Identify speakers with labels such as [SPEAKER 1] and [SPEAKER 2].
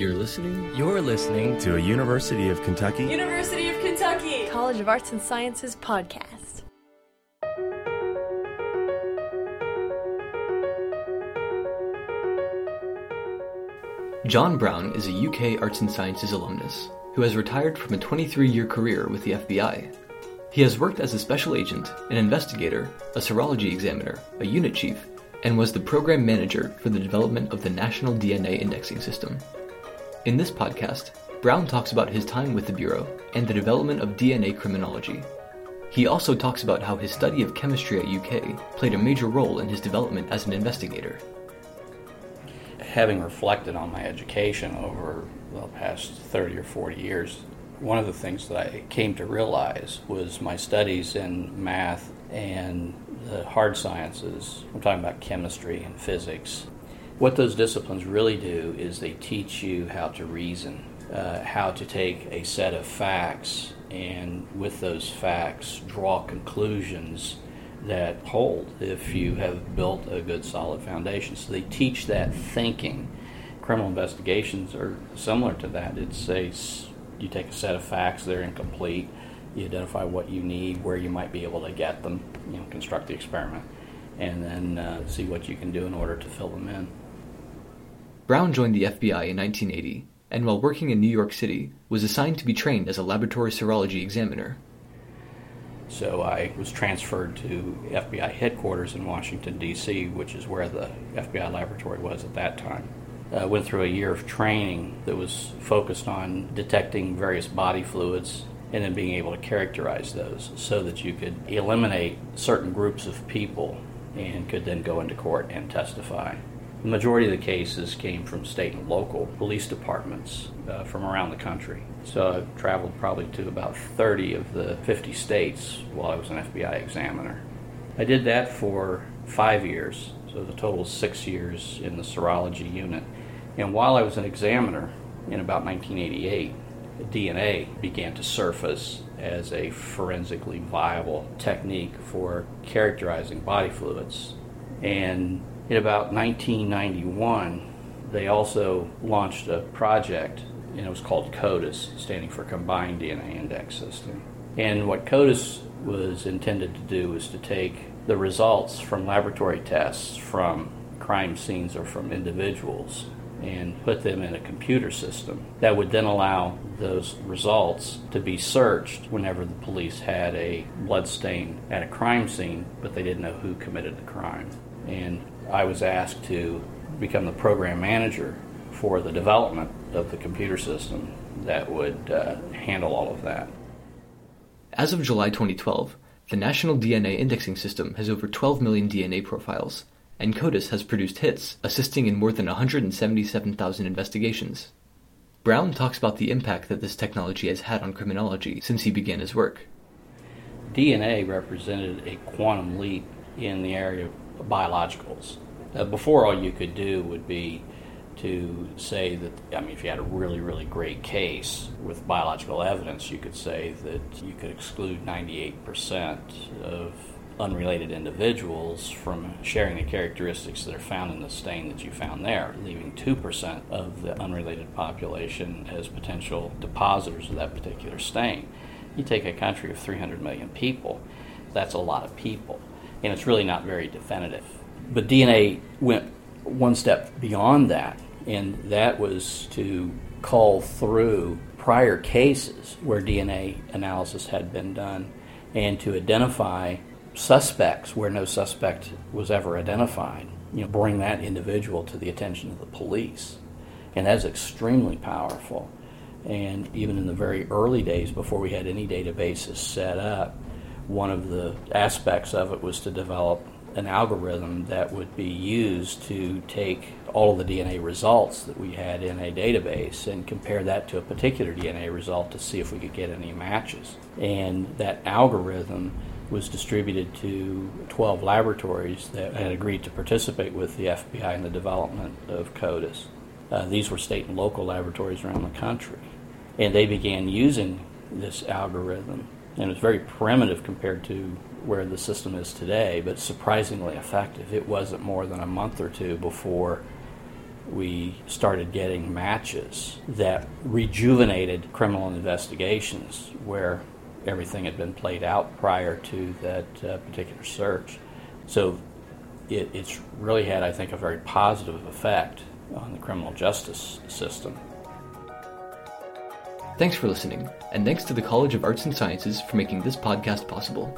[SPEAKER 1] You're listening
[SPEAKER 2] You're listening
[SPEAKER 3] to a University of Kentucky
[SPEAKER 4] University of Kentucky
[SPEAKER 5] College of Arts and Sciences podcast.
[SPEAKER 2] John Brown is a UK Arts and Sciences alumnus who has retired from a 23 year career with the FBI. He has worked as a special agent, an investigator, a serology examiner, a unit chief, and was the program manager for the development of the National DNA Indexing System. In this podcast, Brown talks about his time with the Bureau and the development of DNA criminology. He also talks about how his study of chemistry at UK played a major role in his development as an investigator.
[SPEAKER 6] having reflected on my education over the past 30 or 40 years, one of the things that I came to realize was my studies in math and the hard sciences. I'm talking about chemistry and physics. What those disciplines really do is they teach you how to reason, uh, how to take a set of facts and with those facts draw conclusions that hold if you have built a good solid foundation. So they teach that thinking. Criminal investigations are similar to that. It's a you take a set of facts, they're incomplete. You identify what you need, where you might be able to get them, you know, construct the experiment, and then uh, see what you can do in order to fill them in.
[SPEAKER 2] Brown joined the FBI in 1980 and while working in New York City was assigned to be trained as a laboratory serology examiner.
[SPEAKER 6] So I was transferred to FBI headquarters in Washington, D.C., which is where the FBI laboratory was at that time. I went through a year of training that was focused on detecting various body fluids and then being able to characterize those so that you could eliminate certain groups of people and could then go into court and testify. The majority of the cases came from state and local police departments uh, from around the country. So I traveled probably to about 30 of the 50 states while I was an FBI examiner. I did that for five years, so the total six years in the serology unit. And while I was an examiner in about 1988, DNA began to surface as a forensically viable technique for characterizing body fluids. And in about 1991, they also launched a project, and it was called CODIS, standing for Combined DNA Index System. And what CODIS was intended to do was to take the results from laboratory tests from crime scenes or from individuals and put them in a computer system that would then allow those results to be searched whenever the police had a blood stain at a crime scene, but they didn't know who committed the crime. And I was asked to become the program manager for the development of the computer system that would uh, handle all of that.
[SPEAKER 2] As of July 2012, the National DNA Indexing System has over 12 million DNA profiles, and CODIS has produced hits, assisting in more than 177,000 investigations. Brown talks about the impact that this technology has had on criminology since he began his work.
[SPEAKER 6] DNA represented a quantum leap in the area of biologicals. Uh, before, all you could do would be to say that, I mean, if you had a really, really great case with biological evidence, you could say that you could exclude 98% of unrelated individuals from sharing the characteristics that are found in the stain that you found there, leaving 2% of the unrelated population as potential depositors of that particular stain. You take a country of 300 million people, that's a lot of people, and it's really not very definitive. But DNA went one step beyond that, and that was to call through prior cases where DNA analysis had been done and to identify suspects where no suspect was ever identified. You know, bring that individual to the attention of the police. And that's extremely powerful. And even in the very early days, before we had any databases set up, one of the aspects of it was to develop an algorithm that would be used to take all of the DNA results that we had in a database and compare that to a particular DNA result to see if we could get any matches. And that algorithm was distributed to 12 laboratories that had agreed to participate with the FBI in the development of CODIS. Uh, these were state and local laboratories around the country. And they began using this algorithm. And it was very primitive compared to where the system is today, but surprisingly effective. It wasn't more than a month or two before we started getting matches that rejuvenated criminal investigations where everything had been played out prior to that uh, particular search. So it, it's really had, I think, a very positive effect on the criminal justice system.
[SPEAKER 2] Thanks for listening, and thanks to the College of Arts and Sciences for making this podcast possible.